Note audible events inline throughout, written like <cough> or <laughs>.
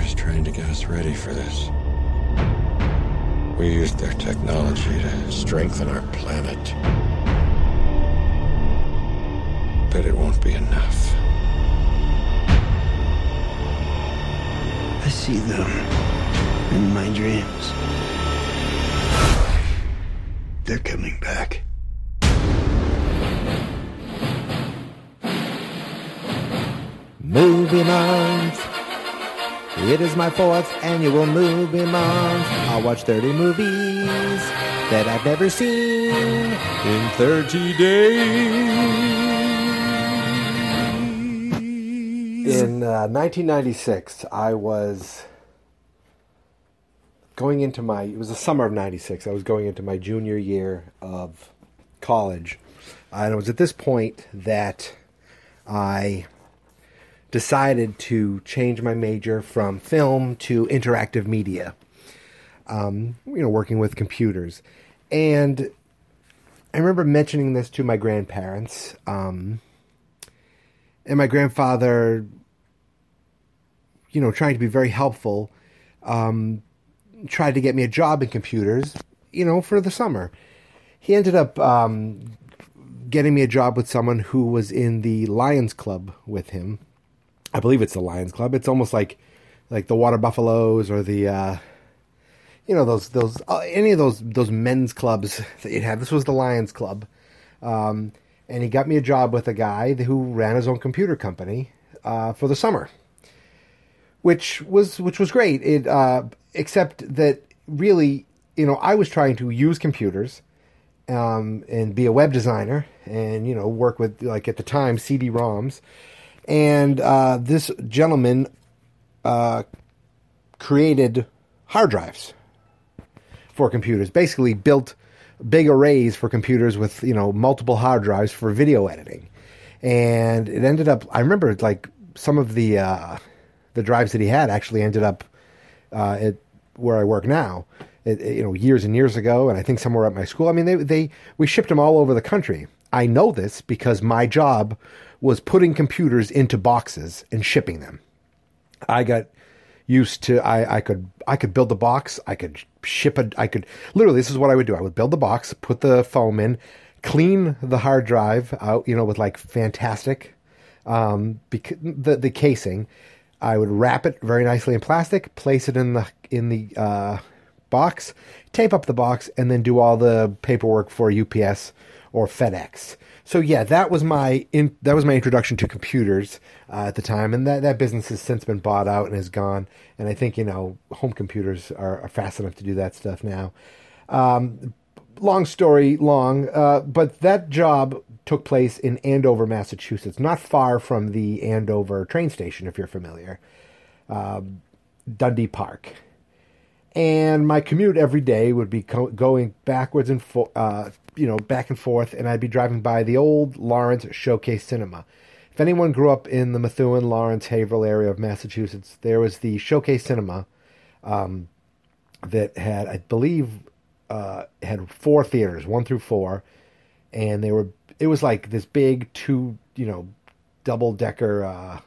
years trying to get us ready for this. We used their technology to strengthen our planet. But it won't be enough. I see them in my dreams. They're coming back. Movie Month. It is my fourth annual movie month. I'll watch 30 movies that I've never seen in 30 days. In uh, 1996, I was going into my, it was the summer of 96. I was going into my junior year of college. And it was at this point that I decided to change my major from film to interactive media. Um, you know, working with computers, and I remember mentioning this to my grandparents, um, and my grandfather, you know, trying to be very helpful, um, tried to get me a job in computers, you know, for the summer. He ended up um, getting me a job with someone who was in the Lions Club with him I believe it's the Lions Club. It's almost like like the Water Buffaloes or the uh, you know those those uh, any of those those men's clubs <laughs> that you have. This was the Lions Club, um, and he got me a job with a guy who ran his own computer company uh, for the summer, which was which was great. It uh, except that really you know I was trying to use computers. Um, and be a web designer and you know work with like at the time CD-ROMs and uh, this gentleman uh, created hard drives for computers. Basically, built big arrays for computers with you know multiple hard drives for video editing, and it ended up. I remember like some of the uh, the drives that he had actually ended up uh, at where I work now. It, you know, years and years ago, and I think somewhere at my school. I mean, they they we shipped them all over the country. I know this because my job was putting computers into boxes and shipping them. I got used to I, I could I could build the box, I could ship a I could literally this is what I would do. I would build the box, put the foam in, clean the hard drive out, you know, with like fantastic um the the casing. I would wrap it very nicely in plastic, place it in the in the uh, box, tape up the box, and then do all the paperwork for UPS or FedEx so yeah, that was my in, that was my introduction to computers uh, at the time, and that, that business has since been bought out and is gone. And I think you know home computers are, are fast enough to do that stuff now. Um, long story long, uh, but that job took place in Andover, Massachusetts, not far from the Andover train station, if you're familiar, um, Dundee Park. And my commute every day would be co- going backwards and fo- uh, you know, back and forth, and I'd be driving by the old Lawrence Showcase Cinema. If anyone grew up in the Methuen, Lawrence, Haverhill area of Massachusetts, there was the Showcase Cinema um, that had, I believe, uh, had four theaters, one through four, and they were. It was like this big two, you know, double decker uh,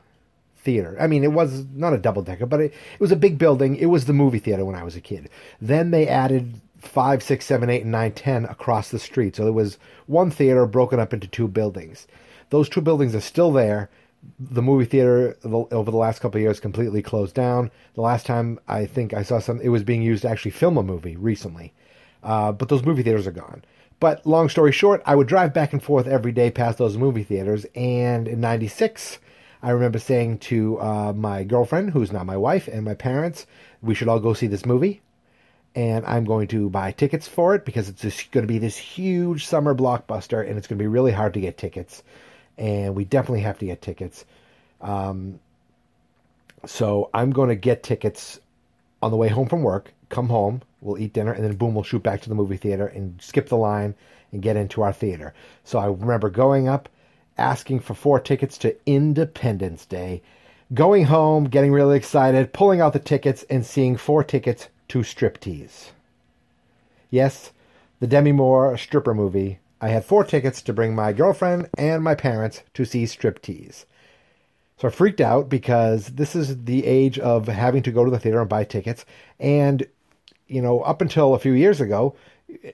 theater. I mean, it was not a double decker, but it, it was a big building. It was the movie theater when I was a kid. Then they added five, six, seven, eight, and nine, ten across the street. So there was one theater broken up into two buildings. Those two buildings are still there. The movie theater over the last couple of years completely closed down. The last time I think I saw some, it was being used to actually film a movie recently. Uh, but those movie theaters are gone. But long story short, I would drive back and forth every day past those movie theaters. And in '96, I remember saying to uh, my girlfriend, who's now my wife, and my parents, we should all go see this movie and I'm going to buy tickets for it because it's going to be this huge summer blockbuster, and it's going to be really hard to get tickets, and we definitely have to get tickets. Um, so I'm going to get tickets on the way home from work. Come home, we'll eat dinner, and then boom, we'll shoot back to the movie theater and skip the line and get into our theater. So I remember going up, asking for four tickets to Independence Day, going home, getting really excited, pulling out the tickets, and seeing four tickets to striptease. Yes, the Demi Moore stripper movie. I had four tickets to bring my girlfriend and my parents to see striptease. So I freaked out because this is the age of having to go to the theater and buy tickets. And, you know, up until a few years ago,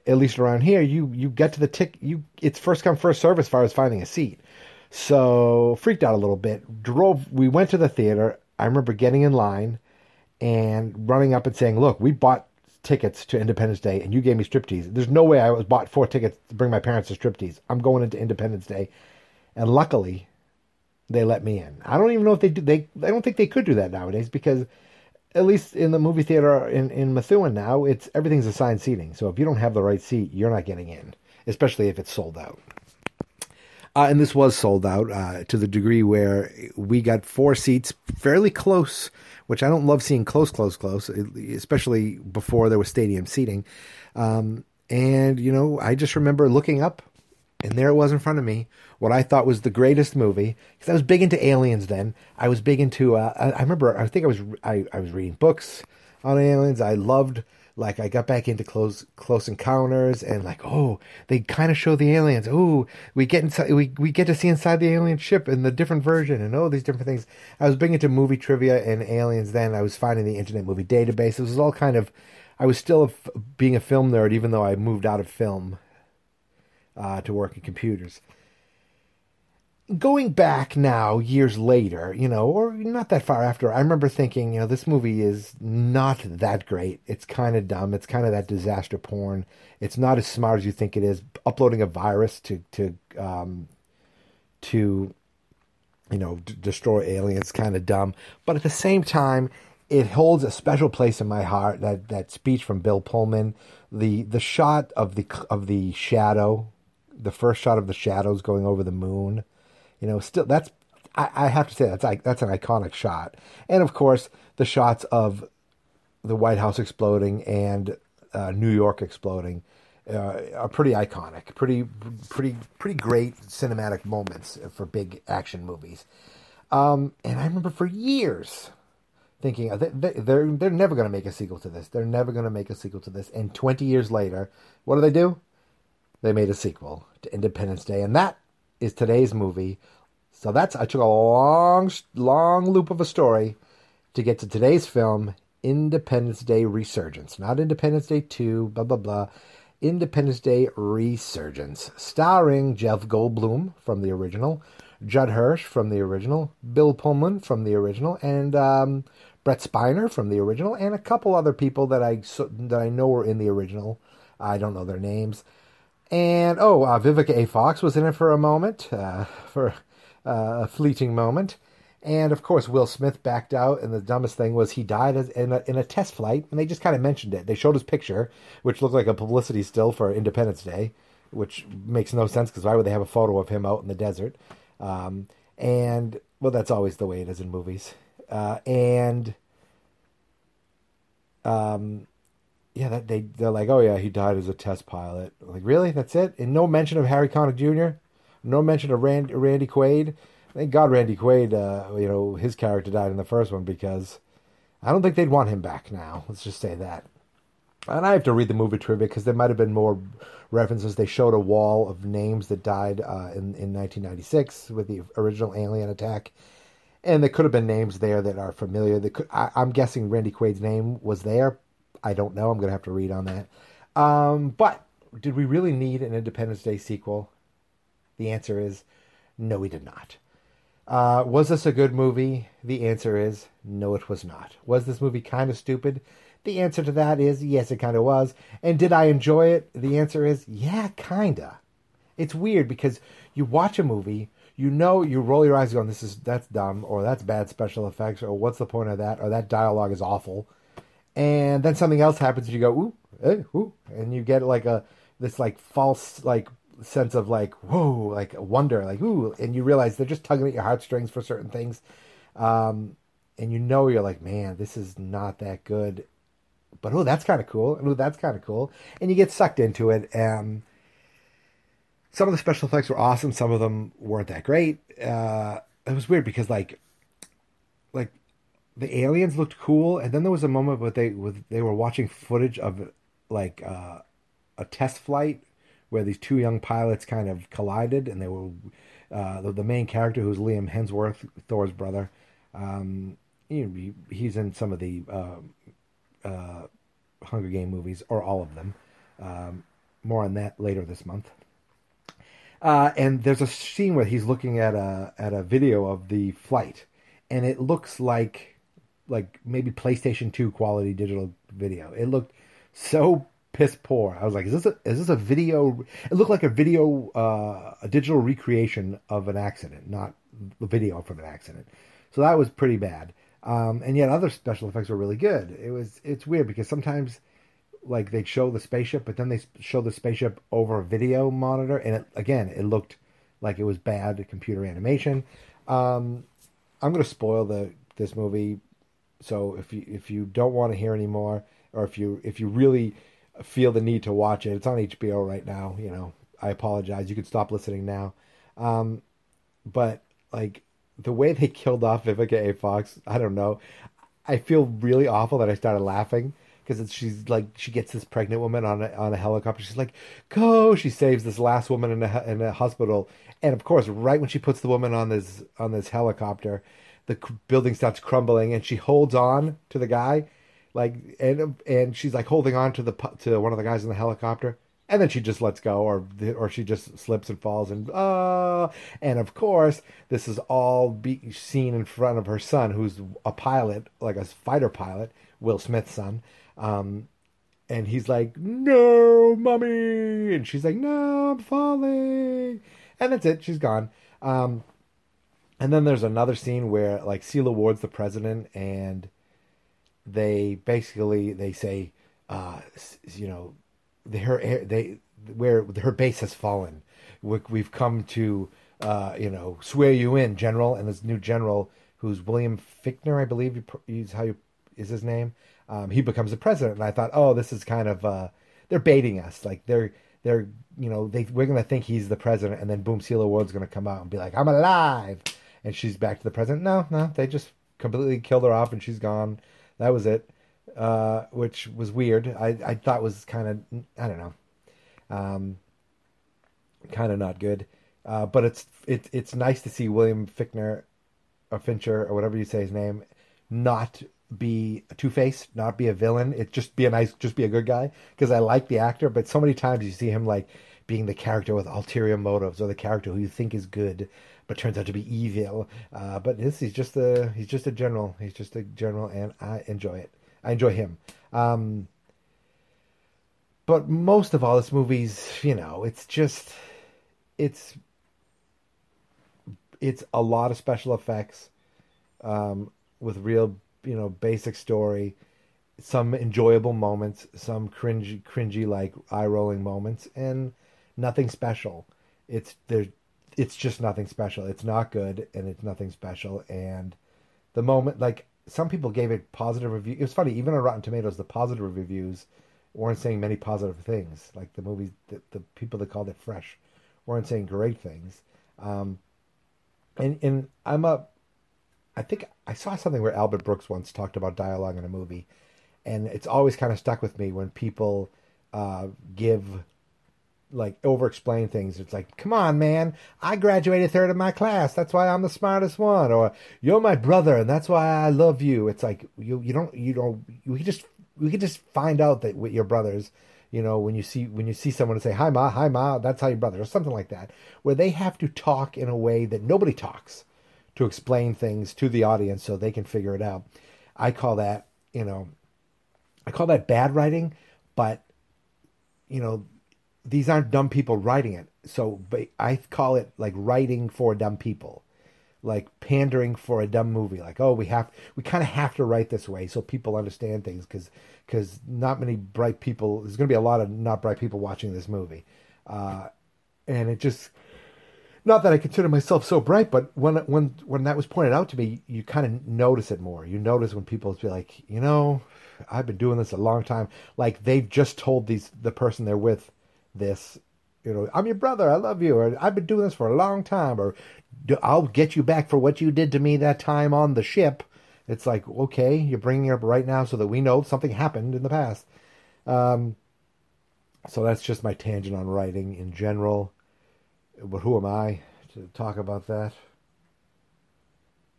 at least around here, you, you get to the tick, you, it's first come, first serve as far as finding a seat. So freaked out a little bit. Drove, we went to the theater. I remember getting in line and running up and saying, look, we bought tickets to Independence Day and you gave me striptease. There's no way I was bought four tickets to bring my parents to striptease. I'm going into Independence Day. And luckily, they let me in. I don't even know if they do. They I don't think they could do that nowadays because at least in the movie theater in in Methuen now, it's everything's assigned seating. So if you don't have the right seat, you're not getting in, especially if it's sold out. Uh, and this was sold out uh, to the degree where we got four seats fairly close, which I don't love seeing close, close, close, especially before there was stadium seating. Um, and, you know, I just remember looking up, and there it was in front of me, what I thought was the greatest movie because I was big into aliens then. I was big into. Uh, I, I, remember. I think I was. I, I was reading books on aliens. I loved. Like I got back into close close encounters and like oh they kind of show the aliens. Oh we get inside we, we get to see inside the alien ship in the different version and oh these different things. I was big into movie trivia and aliens then. I was finding the Internet Movie Database. It was all kind of I was still a, being a film nerd even though I moved out of film uh, to work in computers going back now years later, you know, or not that far after, I remember thinking, you know, this movie is not that great. It's kind of dumb. It's kind of that disaster porn. It's not as smart as you think it is. Uploading a virus to to um, to you know d- destroy aliens, kind of dumb. But at the same time, it holds a special place in my heart. That that speech from Bill Pullman, the the shot of the of the shadow, the first shot of the shadows going over the moon you know, still that's I, I have to say that's like that's an iconic shot, and of course the shots of the White House exploding and uh, New York exploding uh, are pretty iconic, pretty pretty pretty great cinematic moments for big action movies. Um, and I remember for years thinking they're they're never going to make a sequel to this. They're never going to make a sequel to this. And 20 years later, what do they do? They made a sequel to Independence Day, and that is today's movie. So that's I took a long, long loop of a story to get to today's film, Independence Day Resurgence, not Independence Day Two, blah blah blah. Independence Day Resurgence, starring Jeff Goldblum from the original, Judd Hirsch from the original, Bill Pullman from the original, and um, Brent Spiner from the original, and a couple other people that I that I know were in the original. I don't know their names. And oh, uh, Vivica A. Fox was in it for a moment, uh, for uh, a fleeting moment. And of course, Will Smith backed out, and the dumbest thing was he died in, a, in a test flight, and they just kind of mentioned it. They showed his picture, which looked like a publicity still for Independence Day, which makes no sense because why would they have a photo of him out in the desert? Um, and well, that's always the way it is in movies. Uh, and um, yeah, that they they're like, oh yeah, he died as a test pilot. Like, really? That's it? And no mention of Harry Connick Jr. No mention of Randy, Randy Quaid. Thank God Randy Quaid, uh, you know, his character died in the first one because I don't think they'd want him back now. Let's just say that. And I have to read the movie trivia because there might have been more references. They showed a wall of names that died uh, in in 1996 with the original alien attack, and there could have been names there that are familiar. That could, I, am guessing Randy Quaid's name was there, I don't know. I'm going to have to read on that. Um, but did we really need an Independence Day sequel? The answer is no, we did not. Uh, was this a good movie? The answer is no, it was not. Was this movie kind of stupid? The answer to that is yes, it kind of was. And did I enjoy it? The answer is yeah, kinda. It's weird because you watch a movie, you know, you roll your eyes going, "This is that's dumb," or "That's bad special effects," or "What's the point of that?" or "That dialogue is awful." And then something else happens and you go ooh, eh, ooh, and you get like a this like false like sense of like whoa like wonder like ooh and you realize they're just tugging at your heartstrings for certain things. Um and you know you're like man this is not that good. But oh that's kind of cool. And oh that's kind of cool. And you get sucked into it um some of the special effects were awesome. Some of them weren't that great. Uh it was weird because like the aliens looked cool, and then there was a moment where they they were watching footage of like uh, a test flight where these two young pilots kind of collided, and they were uh, the, the main character, who's Liam Hemsworth, Thor's brother. Um, he, he's in some of the uh, uh, Hunger Game movies, or all of them. Um, more on that later this month. Uh, and there's a scene where he's looking at a at a video of the flight, and it looks like like maybe PlayStation Two quality digital video. It looked so piss poor. I was like, is this a is this a video? It looked like a video, uh, a digital recreation of an accident, not the video from an accident. So that was pretty bad. Um, and yet other special effects were really good. It was it's weird because sometimes like they'd show the spaceship, but then they show the spaceship over a video monitor, and it, again, it looked like it was bad computer animation. Um, I'm going to spoil the this movie, so if you if you don't want to hear anymore, or if you if you really feel the need to watch it, it's on HBO right now. You know, I apologize. You can stop listening now. Um, but like the way they <laughs> killed off Vivica A. Fox, I don't know. I feel really awful that I started laughing because she's like she gets this pregnant woman on a, on a helicopter. She's like, "Go!" She saves this last woman in a in a hospital, and of course, right when she puts the woman on this on this helicopter, the building starts crumbling, and she holds on to the guy, like and and she's like holding on to the to one of the guys in the helicopter. And then she just lets go, or or she just slips and falls, and uh, and of course this is all be seen in front of her son, who's a pilot, like a fighter pilot, Will Smith's son, um, and he's like, "No, mommy," and she's like, "No, I'm falling," and that's it. She's gone. Um, and then there's another scene where like Sela Ward's the president, and they basically they say, uh, you know, her they where her base has fallen. We've come to uh, you know swear you in, General, and this new general who's William Fichtner, I believe, is how you is his name um, he becomes the president. And I thought, oh, this is kind of uh, they're baiting us. Like they're they're you know they we're gonna think he's the president, and then boom, Sela Ward's gonna come out and be like, I'm alive, and she's back to the present. No, no, they just completely killed her off, and she's gone. That was it, uh, which was weird. I I thought was kind of I don't know, um, kind of not good. Uh, but it's it's it's nice to see William Fichtner or Fincher or whatever you say his name not be two face, not be a villain. It just be a nice, just be a good guy because I like the actor. But so many times you see him like being the character with ulterior motives or the character who you think is good but turns out to be evil. Uh, but this he's just a he's just a general. He's just a general, and I enjoy it. I enjoy him. Um, but most of all, this movie's you know it's just it's it's a lot of special effects um, with real you know basic story, some enjoyable moments, some cringy cringy like eye rolling moments, and nothing special. It's there. It's just nothing special. It's not good, and it's nothing special. And the moment, like some people gave it positive review. It was funny, even on Rotten Tomatoes, the positive reviews weren't saying many positive things. Like the movies, the, the people that called it fresh weren't saying great things. Um, and and I'm a I think I saw something where Albert Brooks once talked about dialogue in a movie, and it's always kind of stuck with me when people uh, give like over explain things. It's like, come on, man, I graduated third in my class. That's why I'm the smartest one. Or you're my brother, and that's why I love you. It's like you you don't you don't we just we can just find out that with your brothers. You know, when you see when you see someone and say hi ma, hi ma, that's how your brother, or something like that, where they have to talk in a way that nobody talks to explain things to the audience so they can figure it out. I call that, you know, I call that bad writing, but you know, these aren't dumb people writing it. So I call it like writing for dumb people, like pandering for a dumb movie. Like, oh, we have, we kind of have to write this way so people understand things because because not many bright people. There's going to be a lot of not bright people watching this movie, uh, and it just not that I consider myself so bright, but when when when that was pointed out to me, you kind of notice it more. You notice when people be like, you know, I've been doing this a long time. Like they've just told these the person they're with this, you know, I'm your brother, I love you, or I've been doing this for a long time, or I'll get you back for what you did to me that time on the ship. It's like okay, you're bringing it up right now so that we know something happened in the past. Um, so that's just my tangent on writing in general but who am I to talk about that.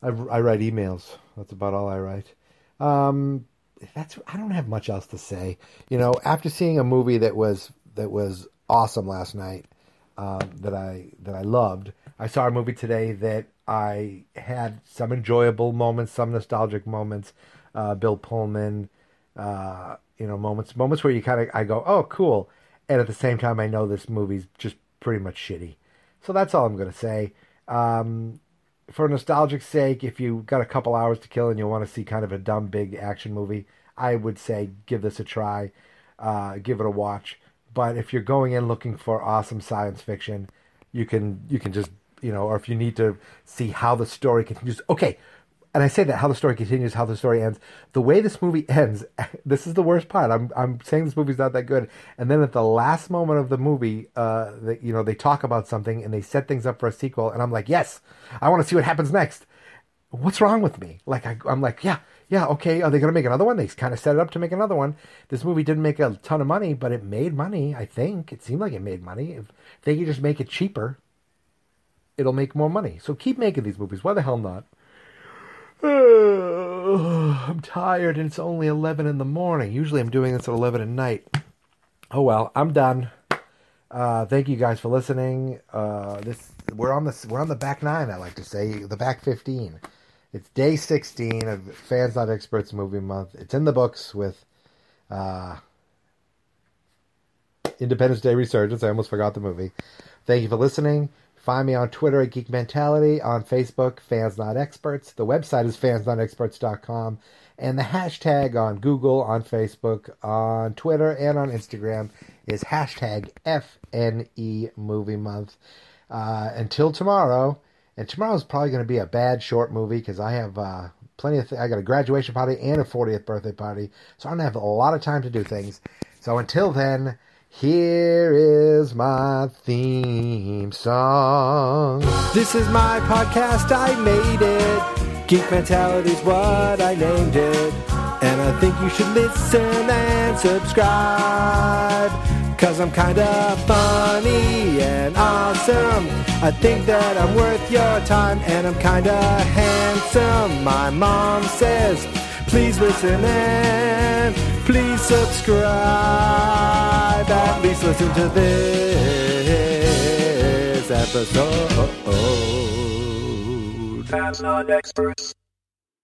I, I write emails. That's about all I write. Um, that's I don't have much else to say. You know, after seeing a movie that was that was awesome last night, uh, that I that I loved, I saw a movie today that I had some enjoyable moments, some nostalgic moments. Uh, Bill Pullman, uh, you know, moments moments where you kind of I go, oh, cool, and at the same time I know this movie's just pretty much shitty. So that's all I'm gonna say. Um, for nostalgic sake, if you got a couple hours to kill and you want to see kind of a dumb big action movie, I would say give this a try, uh, give it a watch. But if you're going in looking for awesome science fiction, you can you can just you know, or if you need to see how the story continues. Okay, and I say that how the story continues, how the story ends. The way this movie <laughs> ends, <laughs> this is the worst part. I'm I'm saying this movie's not that good, and then at the last moment of the movie, uh, you know they talk about something and they set things up for a sequel, and I'm like, yes, I want to see what happens next. What's wrong with me? Like I, I'm like, yeah, yeah, okay. Are they going to make another one? They kind of set it up to make another one. This movie didn't make a ton of money, but it made money. I think it seemed like it made money. If they could just make it cheaper, it'll make more money. So keep making these movies. Why the hell not? <sighs> I'm tired and it's only 11 in the morning. Usually I'm doing this at 11 at night. Oh well, I'm done. Uh, thank you guys for listening. Uh, this we're on the we're on the back nine. I like to say the back 15. It's day 16 of Fans Not Experts Movie Month. It's in the books with uh, Independence Day Resurgence. I almost forgot the movie. Thank you for listening. Find me on Twitter at Geek Mentality, on Facebook, Fans Not Experts. The website is fansnotexperts.com, and the hashtag on Google, on Facebook, on Twitter, and on Instagram is hashtag FNE Movie Month. Uh, until tomorrow, and tomorrow's probably going to be a bad short movie because I have uh, plenty of. Th- I got a graduation party and a 40th birthday party, so I'm gonna have a lot of time to do things. So until then. Here is my theme song. This is my podcast, I made it. Geek Mentality's what I named it. And I think you should listen and subscribe. Cause I'm kinda funny and awesome. I think that I'm worth your time and I'm kinda handsome. My mom says, please listen and please subscribe. At least listen to this episode. Not experts.